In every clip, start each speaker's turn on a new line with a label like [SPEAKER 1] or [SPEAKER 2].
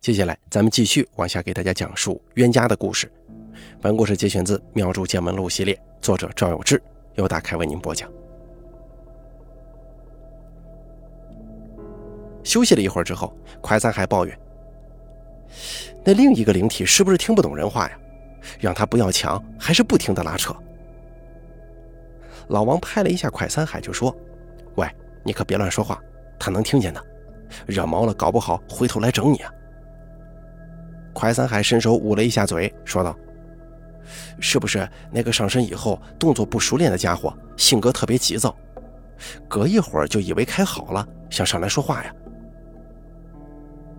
[SPEAKER 1] 接下来，咱们继续往下给大家讲述冤家的故事。本故事节选自《妙著见闻录》系列，作者赵有志，由大开为您播讲。休息了一会儿之后，快三还抱怨：“那另一个灵体是不是听不懂人话呀？让他不要抢，还是不停的拉扯？”老王拍了一下快三海，就说：“喂，你可别乱说话，他能听见的，惹毛了，搞不好回头来整你啊！”快三海伸手捂了一下嘴，说道：“是不是那个上身以后动作不熟练的家伙，性格特别急躁，隔一会儿就以为开好了，想上来说话呀？”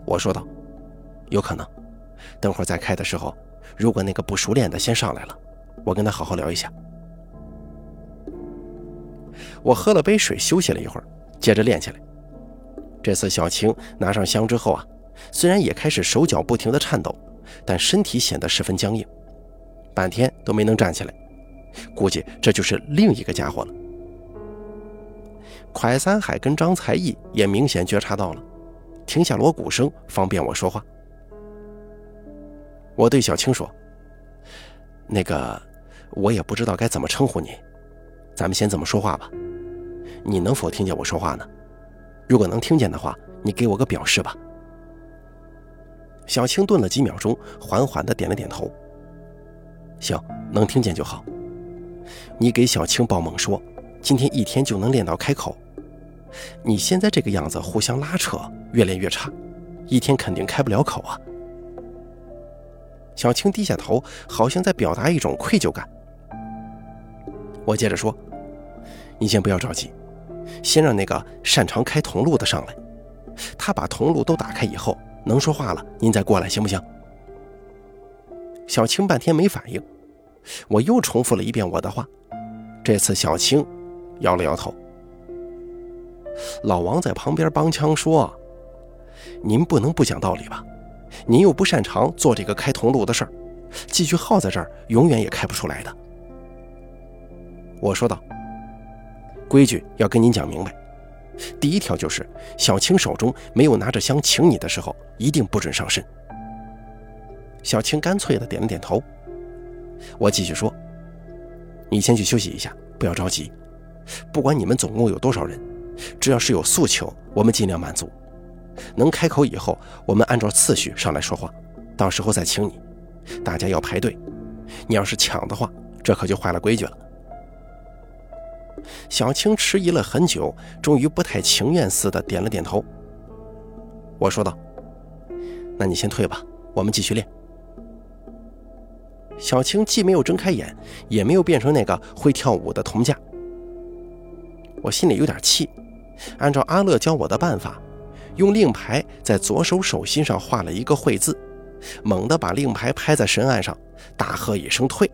[SPEAKER 1] 我说道：“有可能，等会儿再开的时候，如果那个不熟练的先上来了，我跟他好好聊一下。”我喝了杯水，休息了一会儿，接着练起来。这次小青拿上香之后啊。虽然也开始手脚不停地颤抖，但身体显得十分僵硬，半天都没能站起来。估计这就是另一个家伙了。蒯三海跟张才艺也明显觉察到了，停下锣鼓声，方便我说话。我对小青说：“那个，我也不知道该怎么称呼你，咱们先这么说话吧。你能否听见我说话呢？如果能听见的话，你给我个表示吧。”小青顿了几秒钟，缓缓地点了点头。行，能听见就好。你给小青报梦说，今天一天就能练到开口。你现在这个样子，互相拉扯，越练越差，一天肯定开不了口啊。小青低下头，好像在表达一种愧疚感。我接着说，你先不要着急，先让那个擅长开铜路的上来，他把铜路都打开以后。能说话了，您再过来行不行？小青半天没反应，我又重复了一遍我的话。这次小青摇了摇头。老王在旁边帮腔说：“您不能不讲道理吧？您又不擅长做这个开铜炉的事儿，继续耗在这儿，永远也开不出来的。”我说道：“规矩要跟您讲明白。”第一条就是，小青手中没有拿着香请你的时候，一定不准上身。小青干脆的点了点头。我继续说：“你先去休息一下，不要着急。不管你们总共有多少人，只要是有诉求，我们尽量满足。能开口以后，我们按照次序上来说话，到时候再请你。大家要排队。你要是抢的话，这可就坏了规矩了。”小青迟疑了很久，终于不太情愿似的点了点头。我说道：“那你先退吧，我们继续练。”小青既没有睁开眼，也没有变成那个会跳舞的铜匠。我心里有点气，按照阿乐教我的办法，用令牌在左手手心上画了一个“会”字，猛地把令牌拍在神案上，大喝一声“退”，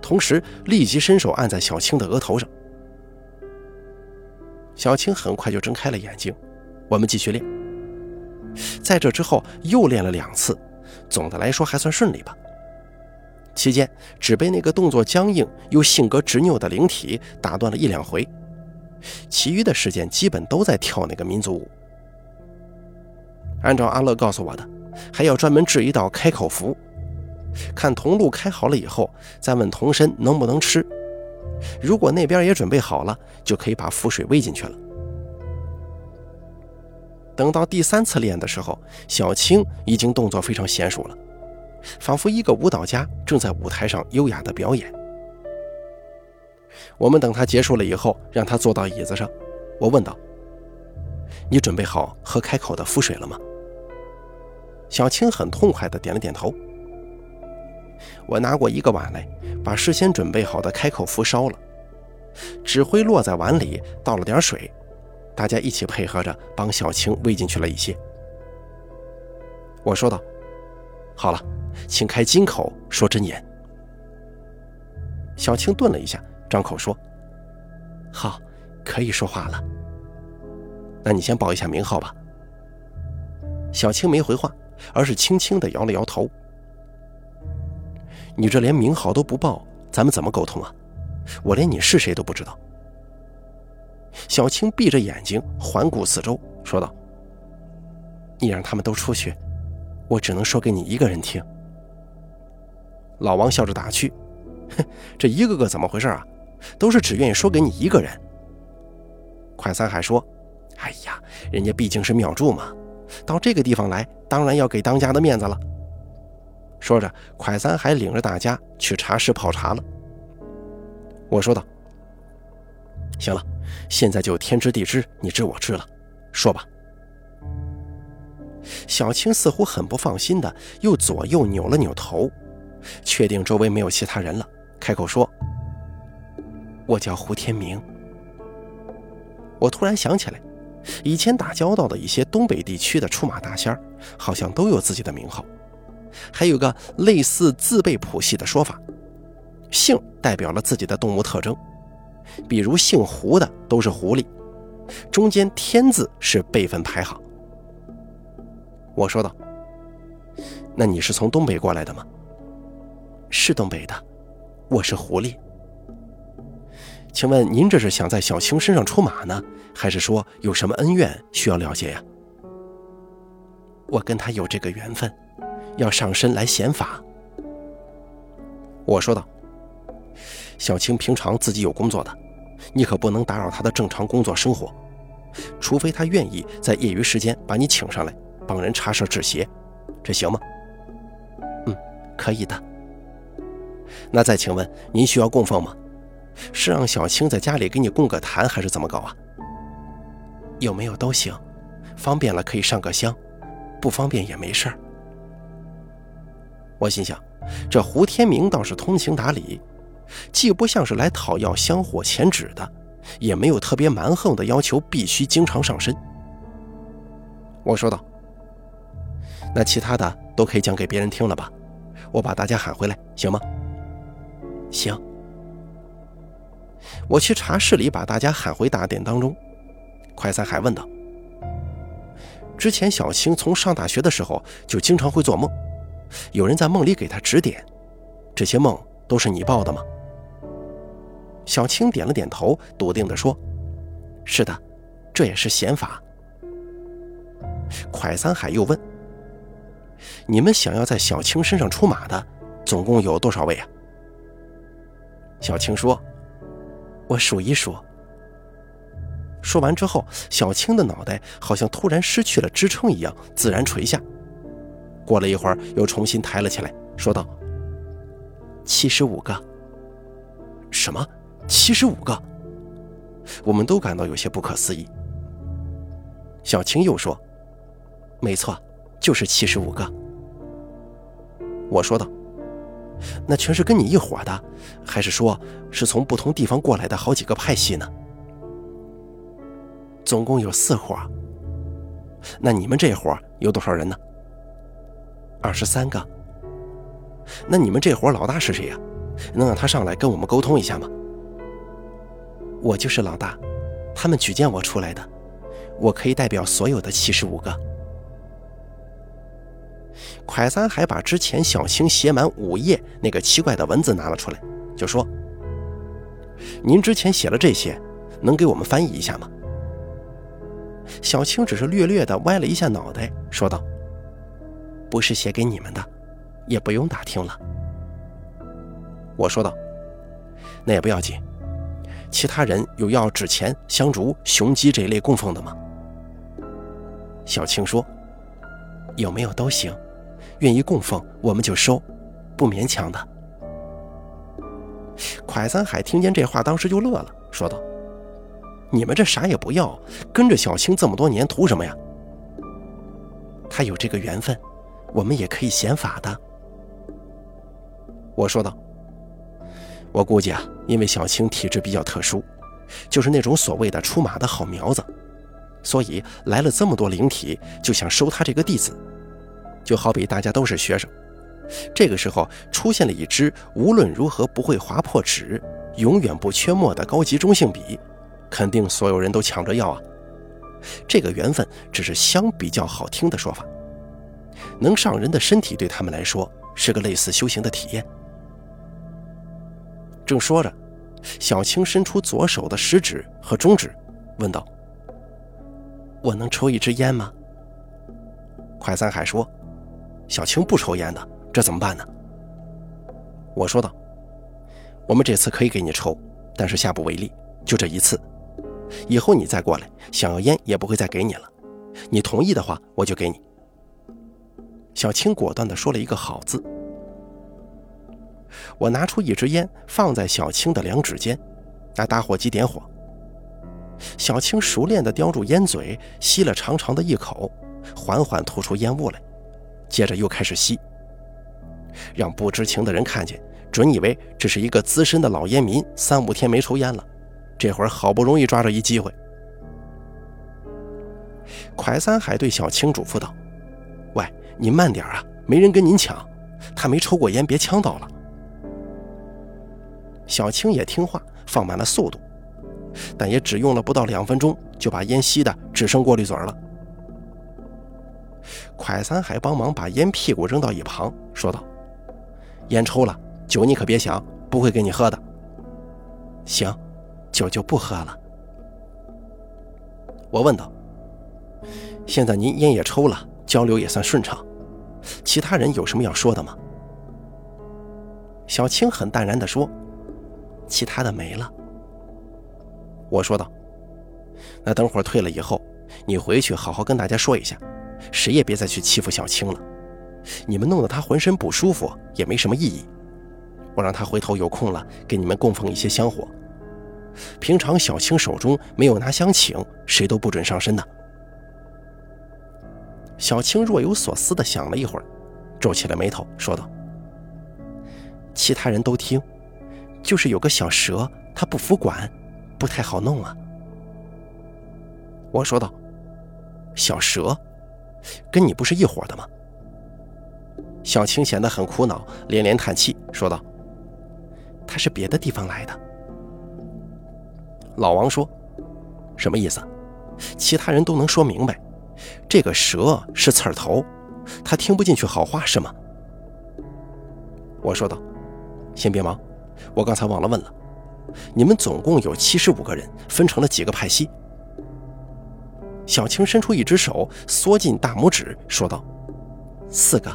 [SPEAKER 1] 同时立即伸手按在小青的额头上。小青很快就睁开了眼睛，我们继续练。在这之后又练了两次，总的来说还算顺利吧。期间只被那个动作僵硬又性格执拗的灵体打断了一两回，其余的时间基本都在跳那个民族舞。按照阿乐告诉我的，还要专门制一道开口符，看铜路开好了以后，再问童身能不能吃。如果那边也准备好了，就可以把符水喂进去了。等到第三次练的时候，小青已经动作非常娴熟了，仿佛一个舞蹈家正在舞台上优雅的表演。我们等他结束了以后，让他坐到椅子上。我问道：“你准备好喝开口的符水了吗？”小青很痛快地点了点头。我拿过一个碗来，把事先准备好的开口符烧了，纸灰落在碗里，倒了点水，大家一起配合着帮小青喂进去了一些。我说道：“好了，请开金口说真言。”小青顿了一下，张口说：“好，可以说话了。”那你先报一下名号吧。小青没回话，而是轻轻地摇了摇头。你这连名号都不报，咱们怎么沟通啊？我连你是谁都不知道。小青闭着眼睛环顾四周，说道：“你让他们都出去，我只能说给你一个人听。老王笑着打趣：“哼，这一个个怎么回事啊？都是只愿意说给你一个人。”快三海说：“哎呀，人家毕竟是庙祝嘛，到这个地方来，当然要给当家的面子了。”说着，快三海领着大家去茶室泡茶了。我说道：“行了，现在就天知地知，你知我知了，说吧。”小青似乎很不放心的，又左右扭了扭头，确定周围没有其他人了，开口说：“我叫胡天明。”我突然想起来，以前打交道的一些东北地区的出马大仙儿，好像都有自己的名号，还有个类似字辈谱系的说法，姓代表了自己的动物特征，比如姓胡的都是狐狸，中间天字是辈分排行。我说道：“那你是从东北过来的吗？”“是东北的，我是狐狸。”“请问您这是想在小青身上出马呢，还是说有什么恩怨需要了解呀？”“我跟他有这个缘分，要上身来显法。”我说道：“小青平常自己有工作的，你可不能打扰她的正常工作生活，除非她愿意在业余时间把你请上来。”帮人查事治邪，这行吗？嗯，可以的。那再请问，您需要供奉吗？是让小青在家里给你供个坛，还是怎么搞啊？有没有都行，方便了可以上个香，不方便也没事儿。我心想，这胡天明倒是通情达理，既不像是来讨要香火钱纸的，也没有特别蛮横的要求必须经常上身。我说道。那其他的都可以讲给别人听了吧？我把大家喊回来，行吗？行。我去茶室里把大家喊回大殿当中。快三海问道：“之前小青从上大学的时候就经常会做梦，有人在梦里给他指点，这些梦都是你报的吗？”小青点了点头，笃定地说：“是的，这也是显法。”蒯三海又问。你们想要在小青身上出马的，总共有多少位啊？小青说：“我数一数。”说完之后，小青的脑袋好像突然失去了支撑一样，自然垂下。过了一会儿，又重新抬了起来，说道：“七十五个。”什么？七十五个？我们都感到有些不可思议。小青又说：“没错。”就是七十五个，我说道：“那全是跟你一伙的，还是说是从不同地方过来的好几个派系呢？”总共有四伙。那你们这伙有多少人呢？二十三个。那你们这伙老大是谁呀？能让他上来跟我们沟通一下吗？我就是老大，他们举荐我出来的，我可以代表所有的七十五个。快三还把之前小青写满五页那个奇怪的文字拿了出来，就说：“您之前写了这些，能给我们翻译一下吗？”小青只是略略的歪了一下脑袋，说道：“不是写给你们的，也不用打听了。”我说道：“那也不要紧，其他人有要纸钱、香烛、雄鸡这一类供奉的吗？”小青说：“有没有都行。”愿意供奉，我们就收，不勉强的。蒯三海听见这话，当时就乐了，说道：“你们这啥也不要，跟着小青这么多年，图什么呀？他有这个缘分，我们也可以显法的。”我说道：“我估计啊，因为小青体质比较特殊，就是那种所谓的出马的好苗子，所以来了这么多灵体，就想收他这个弟子。”就好比大家都是学生，这个时候出现了一支无论如何不会划破纸、永远不缺墨的高级中性笔，肯定所有人都抢着要啊。这个缘分只是相比较好听的说法，能上人的身体对他们来说是个类似修行的体验。正说着，小青伸出左手的食指和中指，问道：“我能抽一支烟吗？”快三海说。小青不抽烟的，这怎么办呢？”我说道：“我们这次可以给你抽，但是下不为例，就这一次。以后你再过来想要烟，也不会再给你了。你同意的话，我就给你。”小青果断地说了一个“好”字。我拿出一支烟，放在小青的两指间，拿打火机点火。小青熟练地叼住烟嘴，吸了长长的一口，缓缓吐出烟雾来，接着又开始吸。让不知情的人看见，准以为这是一个资深的老烟民，三五天没抽烟了，这会儿好不容易抓着一机会。蒯三海对小青嘱咐道：“喂，您慢点啊，没人跟您抢，他没抽过烟，别呛到了。”小青也听话，放慢了速度，但也只用了不到两分钟，就把烟吸的只剩过滤嘴了。蒯三海帮忙把烟屁股扔到一旁，说道。烟抽了，酒你可别想，不会给你喝的。行，酒就不喝了。我问道：“现在您烟也抽了，交流也算顺畅，其他人有什么要说的吗？”小青很淡然地说：“其他的没了。”我说道：“那等会儿退了以后，你回去好好跟大家说一下，谁也别再去欺负小青了。”你们弄得他浑身不舒服也没什么意义。我让他回头有空了给你们供奉一些香火。平常小青手中没有拿香请，谁都不准上身的。小青若有所思地想了一会儿，皱起了眉头，说道：“其他人都听，就是有个小蛇，他不服管，不太好弄啊。”我说道：“小蛇，跟你不是一伙的吗？”小青显得很苦恼，连连叹气，说道：“他是别的地方来的。”老王说：“什么意思？其他人都能说明白，这个蛇是刺儿头，他听不进去好话是吗？”我说道：“先别忙，我刚才忘了问了，你们总共有七十五个人，分成了几个派系？”小青伸出一只手，缩进大拇指，说道：“四个。”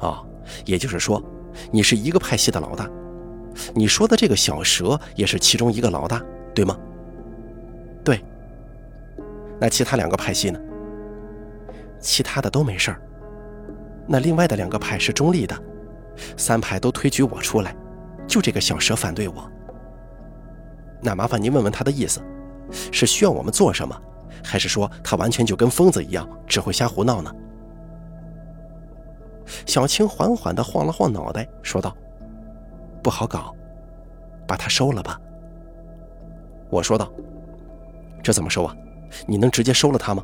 [SPEAKER 1] 哦，也就是说，你是一个派系的老大。你说的这个小蛇也是其中一个老大，对吗？那其他两个派系呢？其他的都没事儿。那另外的两个派是中立的，三派都推举我出来，就这个小蛇反对我。那麻烦您问问他的意思，是需要我们做什么，还是说他完全就跟疯子一样，只会瞎胡闹呢？小青缓缓地晃了晃脑袋，说道：“不好搞，把他收了吧。”我说道：“这怎么收啊？你能直接收了他吗？”“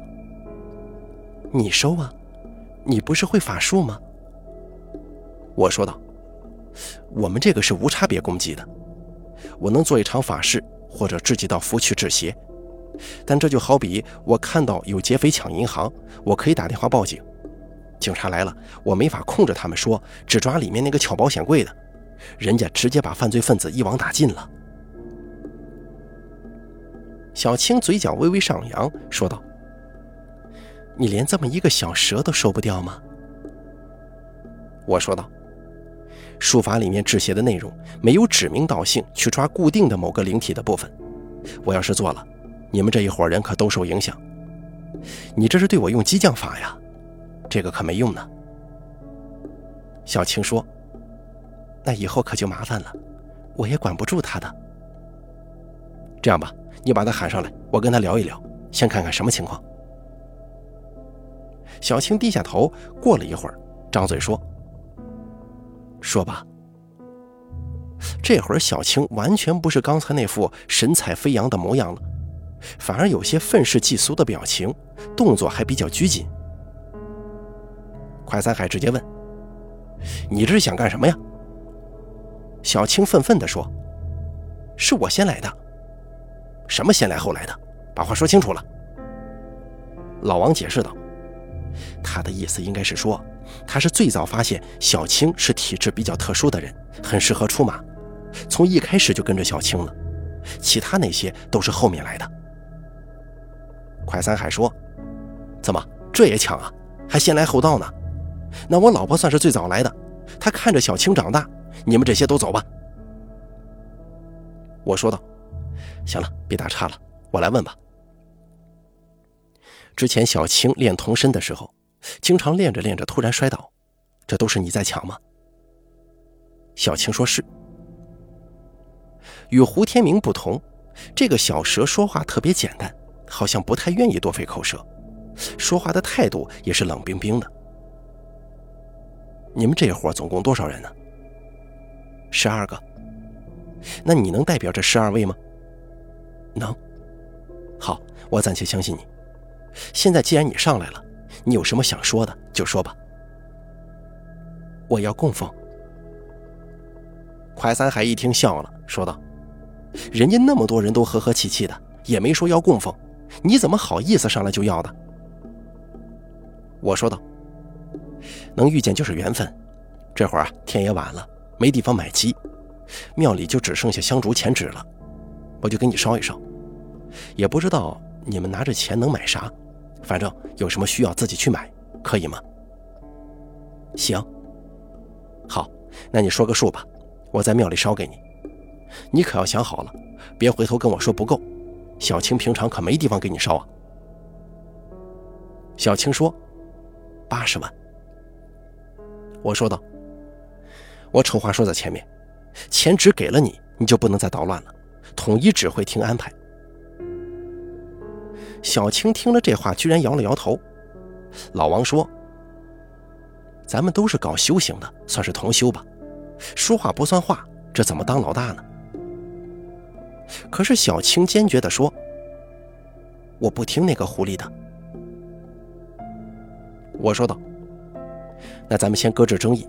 [SPEAKER 1] 你收啊，你不是会法术吗？”我说道：“我们这个是无差别攻击的，我能做一场法事或者制几道符去制邪，但这就好比我看到有劫匪抢银行，我可以打电话报警。”警察来了，我没法控制他们，说只抓里面那个抢保险柜的，人家直接把犯罪分子一网打尽了。小青嘴角微微上扬，说道：“你连这么一个小蛇都收不掉吗？”我说道：“术法里面制邪的内容没有指名道姓去抓固定的某个灵体的部分，我要是做了，你们这一伙人可都受影响。你这是对我用激将法呀！”这个可没用呢。小青说：“那以后可就麻烦了，我也管不住他的。这样吧，你把他喊上来，我跟他聊一聊，先看看什么情况。”小青低下头，过了一会儿，张嘴说：“说吧。”这会儿小青完全不是刚才那副神采飞扬的模样了，反而有些愤世嫉俗的表情，动作还比较拘谨。快三海直接问：“你这是想干什么呀？”小青愤愤地说：“是我先来的。什么先来后来的？把话说清楚了。”老王解释道：“他的意思应该是说，他是最早发现小青是体质比较特殊的人，很适合出马，从一开始就跟着小青了。其他那些都是后面来的。”快三海说：“怎么这也抢啊？还先来后到呢？”那我老婆算是最早来的，她看着小青长大，你们这些都走吧。我说道：“行了，别打岔了，我来问吧。之前小青练童身的时候，经常练着练着突然摔倒，这都是你在抢吗？”小青说是。与胡天明不同，这个小蛇说话特别简单，好像不太愿意多费口舌，说话的态度也是冷冰冰的。你们这伙总共多少人呢？十二个。那你能代表这十二位吗？能。好，我暂且相信你。现在既然你上来了，你有什么想说的就说吧。我要供奉。快三海一听笑了，说道：“人家那么多人都和和气气的，也没说要供奉，你怎么好意思上来就要的？”我说道：“能遇见就是缘分。这会儿啊，天也晚了，没地方买鸡。”庙里就只剩下香烛钱纸了，我就给你烧一烧。也不知道你们拿着钱能买啥，反正有什么需要自己去买，可以吗？行。好，那你说个数吧，我在庙里烧给你。你可要想好了，别回头跟我说不够。小青平常可没地方给你烧啊。小青说：“八十万。”我说道：“我丑话说在前面。”钱只给了你，你就不能再捣乱了，统一指挥听安排。小青听了这话，居然摇了摇头。老王说：“咱们都是搞修行的，算是同修吧，说话不算话，这怎么当老大呢？”可是小青坚决地说：“我不听那个狐狸的。”我说道：“那咱们先搁置争议，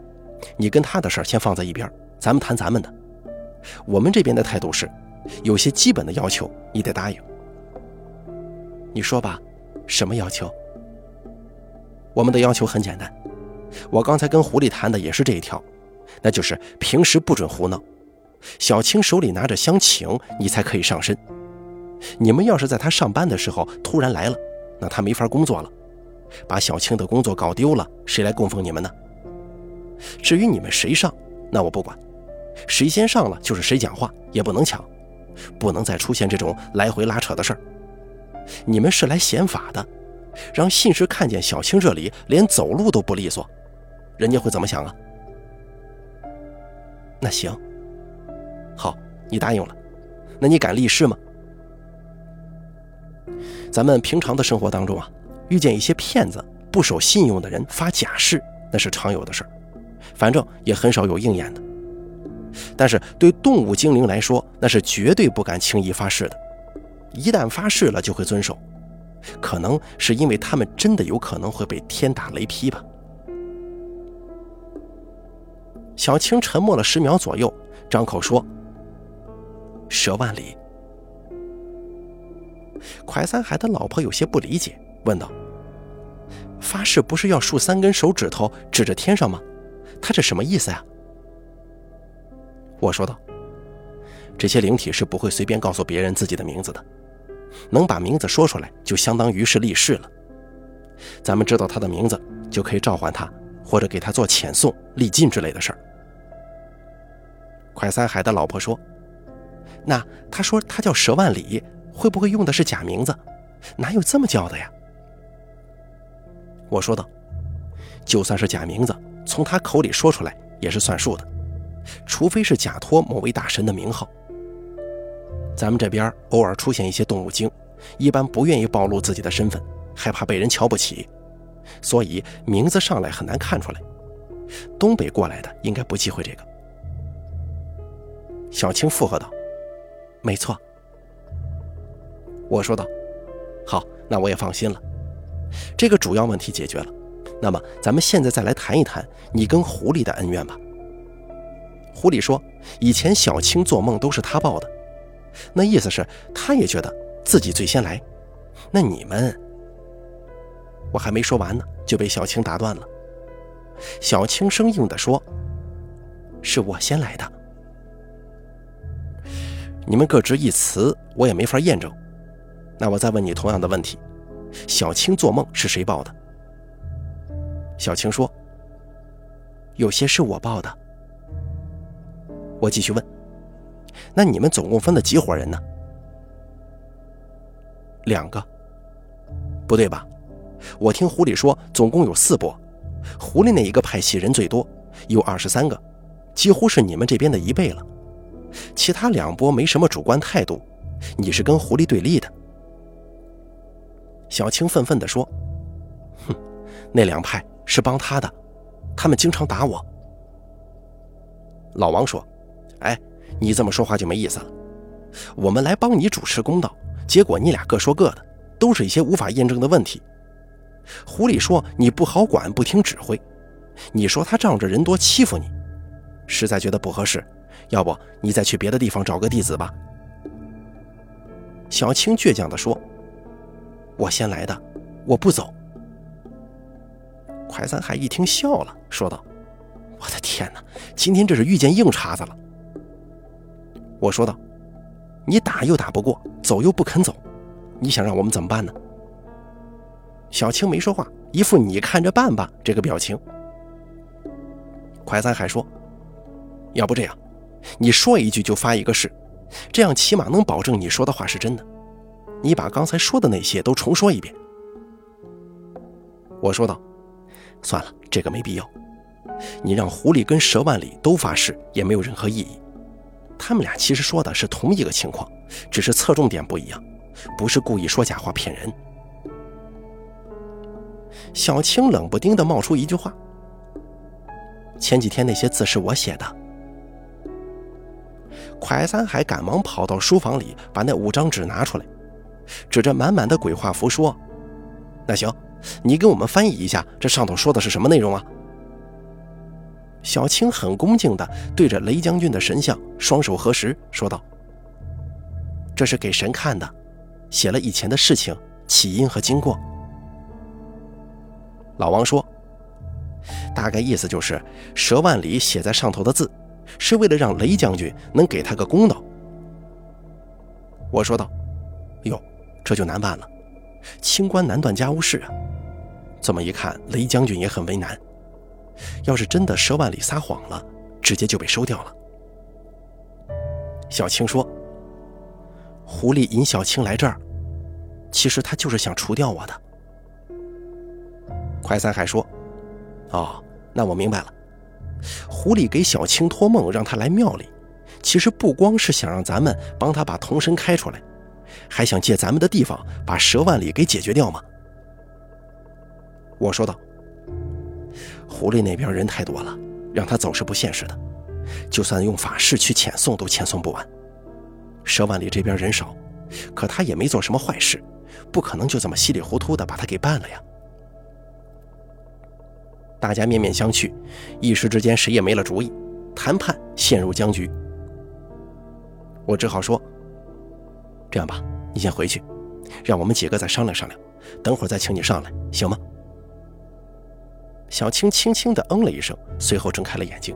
[SPEAKER 1] 你跟他的事儿先放在一边。”咱们谈咱们的，我们这边的态度是，有些基本的要求你得答应。你说吧，什么要求？我们的要求很简单，我刚才跟狐狸谈的也是这一条，那就是平时不准胡闹，小青手里拿着香请，你才可以上身。你们要是在他上班的时候突然来了，那他没法工作了，把小青的工作搞丢了，谁来供奉你们呢？至于你们谁上，那我不管。谁先上了就是谁讲话，也不能抢，不能再出现这种来回拉扯的事儿。你们是来显法的，让信使看见小青这里连走路都不利索，人家会怎么想啊？那行，好，你答应了，那你敢立誓吗？咱们平常的生活当中啊，遇见一些骗子、不守信用的人发假誓，那是常有的事儿，反正也很少有应验的。但是对动物精灵来说，那是绝对不敢轻易发誓的。一旦发誓了，就会遵守。可能是因为他们真的有可能会被天打雷劈吧。小青沉默了十秒左右，张口说：“蛇万里。”快三海的老婆有些不理解，问道：“发誓不是要竖三根手指头指着天上吗？他这什么意思呀？”我说道：“这些灵体是不会随便告诉别人自己的名字的，能把名字说出来，就相当于是立誓了。咱们知道他的名字，就可以召唤他，或者给他做遣送、立禁之类的事儿。”快三海的老婆说：“那他说他叫蛇万里，会不会用的是假名字？哪有这么叫的呀？”我说道：“就算是假名字，从他口里说出来也是算数的。”除非是假托某位大神的名号，咱们这边偶尔出现一些动物精，一般不愿意暴露自己的身份，害怕被人瞧不起，所以名字上来很难看出来。东北过来的应该不忌讳这个。小青附和道：“没错。”我说道：“好，那我也放心了。这个主要问题解决了，那么咱们现在再来谈一谈你跟狐狸的恩怨吧。”狐狸说：“以前小青做梦都是他报的，那意思是他也觉得自己最先来。那你们……”我还没说完呢，就被小青打断了。小青生硬地说：“是我先来的。”你们各执一词，我也没法验证。那我再问你同样的问题：小青做梦是谁报的？小青说：“有些是我报的。我继续问：“那你们总共分了几伙人呢？”两个。不对吧？我听狐狸说，总共有四波，狐狸那一个派系人最多，有二十三个，几乎是你们这边的一倍了。其他两波没什么主观态度，你是跟狐狸对立的。小青愤愤地说：“哼，那两派是帮他的，他们经常打我。”老王说：“哎，你这么说话就没意思了。我们来帮你主持公道，结果你俩各说各的，都是一些无法验证的问题。狐狸说你不好管，不听指挥，你说他仗着人多欺负你，实在觉得不合适。”要不你再去别的地方找个弟子吧。”小青倔强地说，“我先来的，我不走。”快三海一听笑了，说道：“我的天哪，今天这是遇见硬茬子了。”我说道：“你打又打不过，走又不肯走，你想让我们怎么办呢？”小青没说话，一副你看着办吧这个表情。快三海说：“要不这样。”你说一句就发一个誓，这样起码能保证你说的话是真的。你把刚才说的那些都重说一遍。我说道：“算了，这个没必要。你让狐狸跟蛇万里都发誓也没有任何意义。他们俩其实说的是同一个情况，只是侧重点不一样，不是故意说假话骗人。”小青冷不丁地冒出一句话：“前几天那些字是我写的。”蒯三海赶忙跑到书房里，把那五张纸拿出来，指着满满的鬼画符说：“那行，你给我们翻译一下，这上头说的是什么内容啊？”小青很恭敬地对着雷将军的神像双手合十，说道：“这是给神看的，写了以前的事情、起因和经过。”老王说：“大概意思就是蛇万里写在上头的字。”是为了让雷将军能给他个公道。我说道：“哟，这就难办了，清官难断家务事啊。这么一看，雷将军也很为难。要是真的佘万里撒谎了，直接就被收掉了。”小青说：“狐狸引小青来这儿，其实他就是想除掉我的。”快三海说：“哦，那我明白了。”狐狸给小青托梦，让他来庙里，其实不光是想让咱们帮他把童身开出来，还想借咱们的地方把蛇万里给解决掉吗？我说道。狐狸那边人太多了，让他走是不现实的，就算用法事去遣送，都遣送不完。蛇万里这边人少，可他也没做什么坏事，不可能就这么稀里糊涂的把他给办了呀。大家面面相觑，一时之间谁也没了主意，谈判陷入僵局。我只好说：“这样吧，你先回去，让我们几个再商量商量，等会儿再请你上来，行吗？”小青轻轻地嗯了一声，随后睁开了眼睛。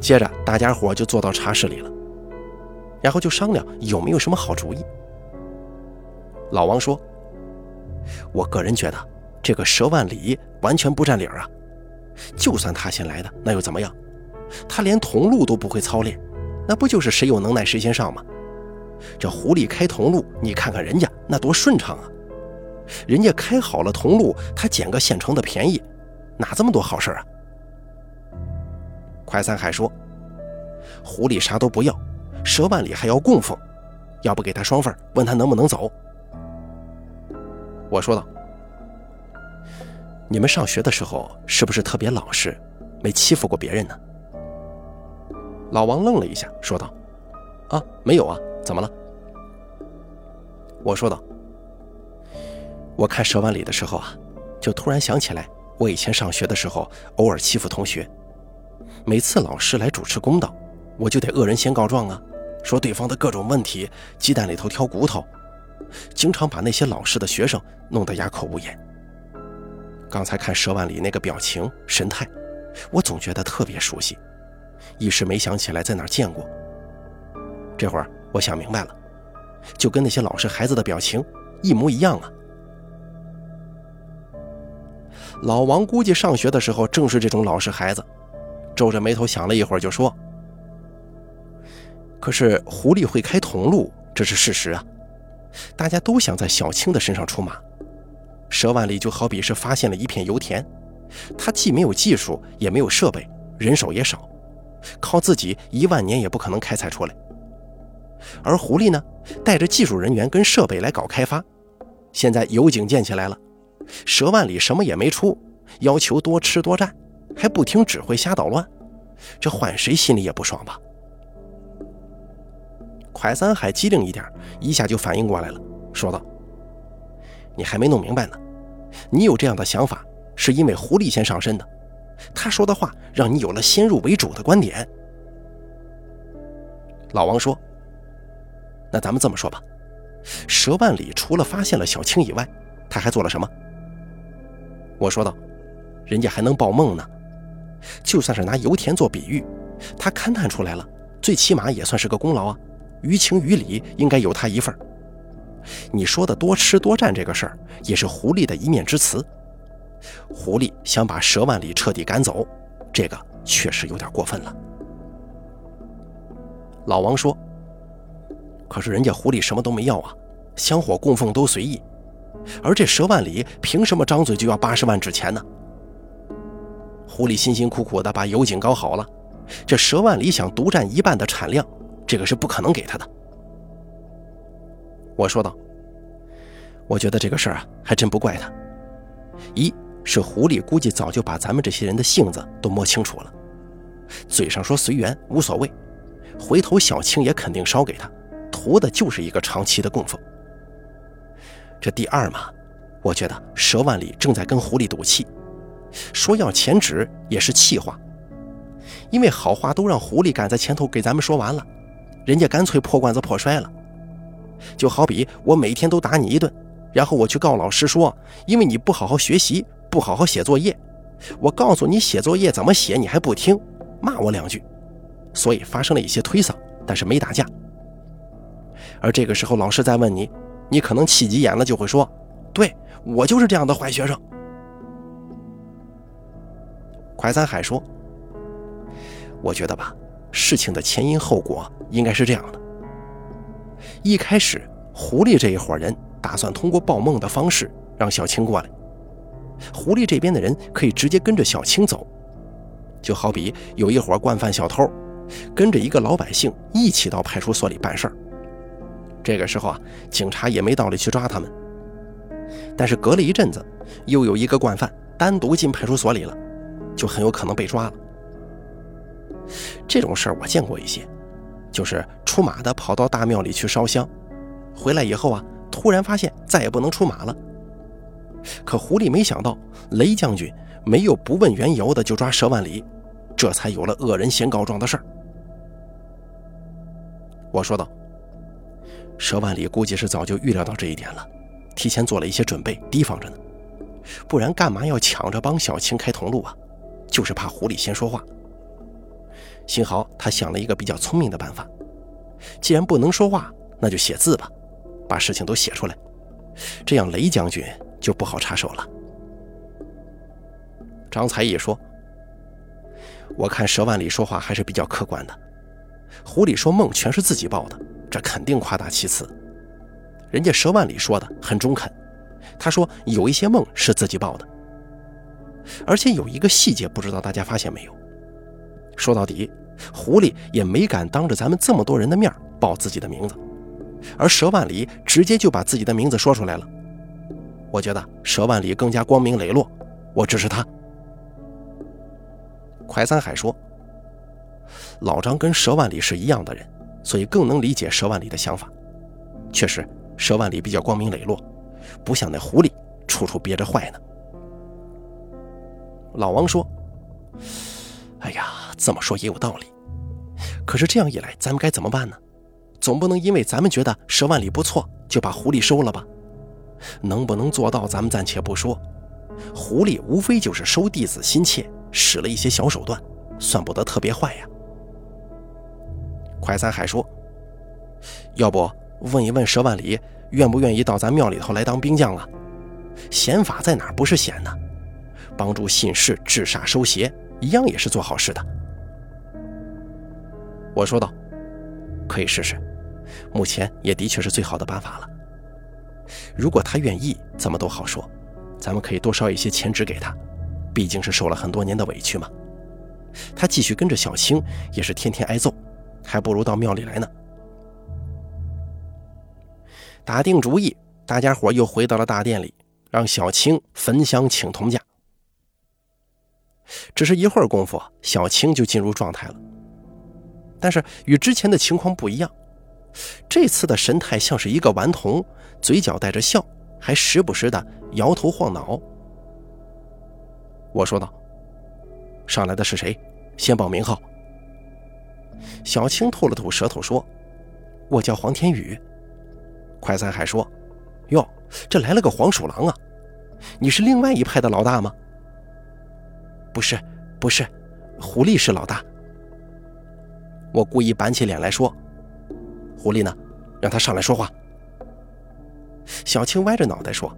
[SPEAKER 1] 接着，大家伙就坐到茶室里了，然后就商量有没有什么好主意。老王说：“我个人觉得。”这个佘万里完全不占理儿啊！就算他先来的，那又怎么样？他连同路都不会操练，那不就是谁有能耐谁先上吗？这狐狸开同路，你看看人家那多顺畅啊！人家开好了同路，他捡个现成的便宜，哪这么多好事啊？快三海说：“狐狸啥都不要，蛇万里还要供奉，要不给他双份，问他能不能走？”我说道。你们上学的时候是不是特别老实，没欺负过别人呢？老王愣了一下，说道：“啊，没有啊，怎么了？”我说道：“我看蛇万里的时候啊，就突然想起来，我以前上学的时候偶尔欺负同学，每次老师来主持公道，我就得恶人先告状啊，说对方的各种问题，鸡蛋里头挑骨头，经常把那些老实的学生弄得哑口无言。”刚才看佘万里那个表情神态，我总觉得特别熟悉，一时没想起来在哪见过。这会儿我想明白了，就跟那些老实孩子的表情一模一样啊！老王估计上学的时候正是这种老实孩子，皱着眉头想了一会儿，就说：“可是狐狸会开铜路，这是事实啊！大家都想在小青的身上出马。蛇万里就好比是发现了一片油田，他既没有技术，也没有设备，人手也少，靠自己一万年也不可能开采出来。而狐狸呢，带着技术人员跟设备来搞开发，现在油井建起来了。”蛇万里什么也没出，要求多吃多占，还不听指挥瞎捣乱，这换谁心里也不爽吧？快三海机灵一点，一下就反应过来了，说道：“你还没弄明白呢，你有这样的想法，是因为狐狸先上身的，他说的话让你有了先入为主的观点。”老王说：“那咱们这么说吧，蛇万里除了发现了小青以外，他还做了什么？”我说道：“人家还能报梦呢，就算是拿油田做比喻，他勘探出来了，最起码也算是个功劳啊。于情于理，应该有他一份。你说的多吃多占这个事儿，也是狐狸的一面之词。狐狸想把蛇万里彻底赶走，这个确实有点过分了。”老王说：“可是人家狐狸什么都没要啊，香火供奉都随意。”而这佘万里凭什么张嘴就要八十万纸钱呢？狐狸辛辛苦苦的把油井搞好了，这佘万里想独占一半的产量，这个是不可能给他的。我说道：“我觉得这个事儿啊，还真不怪他。一是狐狸估计早就把咱们这些人的性子都摸清楚了，嘴上说随缘无所谓，回头小青也肯定烧给他，图的就是一个长期的供奉。”这第二嘛，我觉得佘万里正在跟狐狸赌气，说要钱纸也是气话，因为好话都让狐狸赶在前头给咱们说完了，人家干脆破罐子破摔了。就好比我每天都打你一顿，然后我去告老师说，因为你不好好学习，不好好写作业，我告诉你写作业怎么写，你还不听，骂我两句，所以发生了一些推搡，但是没打架。而这个时候，老师在问你。你可能气急眼了，就会说：“对我就是这样的坏学生。”快三海说：“我觉得吧，事情的前因后果应该是这样的。一开始，狐狸这一伙人打算通过报梦的方式让小青过来，狐狸这边的人可以直接跟着小青走，就好比有一伙惯犯小偷，跟着一个老百姓一起到派出所里办事儿。”这个时候啊，警察也没道理去抓他们。但是隔了一阵子，又有一个惯犯单独进派出所里了，就很有可能被抓了。这种事儿我见过一些，就是出马的跑到大庙里去烧香，回来以后啊，突然发现再也不能出马了。可狐狸没想到，雷将军没有不问缘由的就抓佘万里，这才有了恶人先告状的事儿。我说道。佘万里估计是早就预料到这一点了，提前做了一些准备，提防着呢。不然干嘛要抢着帮小青开同路啊？就是怕狐狸先说话。幸好他想了一个比较聪明的办法，既然不能说话，那就写字吧，把事情都写出来，这样雷将军就不好插手了。张才义说：“我看佘万里说话还是比较客观的，狐狸说梦全是自己报的。”这肯定夸大其词，人家佘万里说的很中肯。他说有一些梦是自己报的，而且有一个细节，不知道大家发现没有？说到底，狐狸也没敢当着咱们这么多人的面报自己的名字，而佘万里直接就把自己的名字说出来了。我觉得佘万里更加光明磊落，我支持他。快三海说，老张跟佘万里是一样的人。所以更能理解佘万里的想法。确实，佘万里比较光明磊落，不像那狐狸处处憋着坏呢。老王说：“哎呀，这么说也有道理。可是这样一来，咱们该怎么办呢？总不能因为咱们觉得佘万里不错，就把狐狸收了吧？能不能做到，咱们暂且不说。狐狸无非就是收弟子心切，使了一些小手段，算不得特别坏呀。”快三海说：“要不问一问佘万里，愿不愿意到咱庙里头来当兵将啊？显法在哪儿不是显呢？帮助信士治煞收邪，一样也是做好事的。我说道：“可以试试，目前也的确是最好的办法了。如果他愿意，怎么都好说。咱们可以多烧一些钱纸给他，毕竟是受了很多年的委屈嘛。他继续跟着小青，也是天天挨揍，还不如到庙里来呢。”打定主意，大家伙又回到了大殿里，让小青焚香请童驾。只是一会儿功夫，小青就进入状态了。但是与之前的情况不一样，这次的神态像是一个顽童，嘴角带着笑，还时不时的摇头晃脑。我说道：“上来的是谁？先报名号。”小青吐了吐舌头说：“我叫黄天宇。”快三海说：“哟，这来了个黄鼠狼啊！你是另外一派的老大吗？”“不是，不是，狐狸是老大。”我故意板起脸来说：“狐狸呢？让他上来说话。”小青歪着脑袋说：“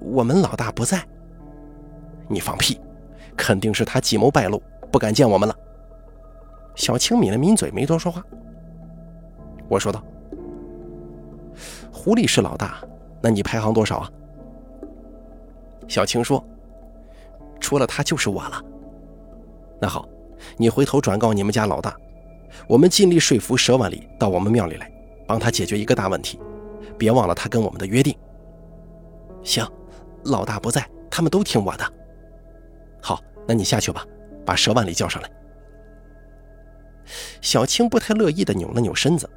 [SPEAKER 1] 我们老大不在。”“你放屁！肯定是他计谋败露，不敢见我们了。”小青抿了抿嘴，没多说话。我说道：“狐狸是老大，那你排行多少啊？”小青说：“除了他就是我了。”那好，你回头转告你们家老大。我们尽力说服佘万里到我们庙里来，帮他解决一个大问题。别忘了他跟我们的约定。行，老大不在，他们都听我的。好，那你下去吧，把佘万里叫上来。小青不太乐意地扭了扭身子，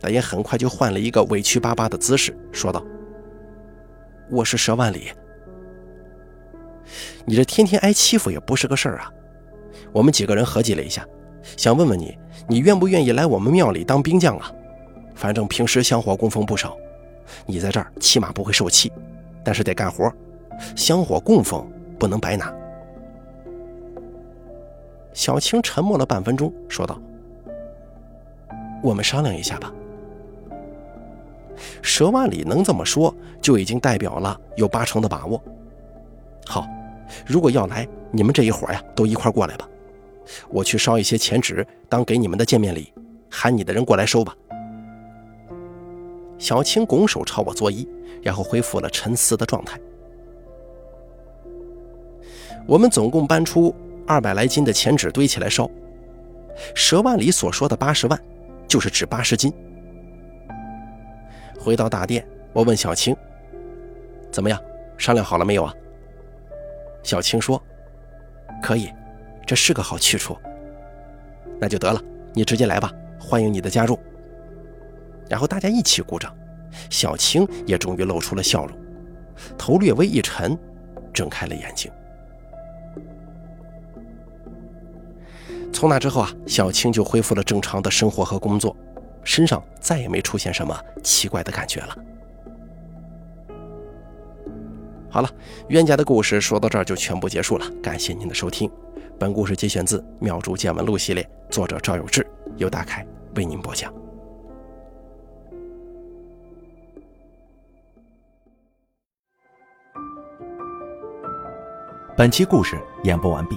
[SPEAKER 1] 但也很快就换了一个委屈巴巴的姿势，说道：“我是佘万里，你这天天挨欺负也不是个事儿啊。我们几个人合计了一下。”想问问你，你愿不愿意来我们庙里当兵将啊？反正平时香火供奉不少，你在这儿起码不会受气，但是得干活，香火供奉不能白拿。小青沉默了半分钟，说道：“我们商量一下吧。”佘万里能这么说，就已经代表了有八成的把握。好，如果要来，你们这一伙呀，都一块过来吧。我去烧一些钱纸当给你们的见面礼，喊你的人过来收吧。小青拱手朝我作揖，然后恢复了沉思的状态。我们总共搬出二百来斤的钱纸堆起来烧。佘万里所说的八十万，就是指八十斤。回到大殿，我问小青：“怎么样？商量好了没有啊？”小青说：“可以。”这是个好去处，那就得了，你直接来吧，欢迎你的加入。然后大家一起鼓掌，小青也终于露出了笑容，头略微一沉，睁开了眼睛。从那之后啊，小青就恢复了正常的生活和工作，身上再也没出现什么奇怪的感觉了。好了，冤家的故事说到这儿就全部结束了，感谢您的收听。本故事节选自《妙竹见闻录》系列，作者赵有志，由大凯为您播讲。
[SPEAKER 2] 本期故事演播完毕。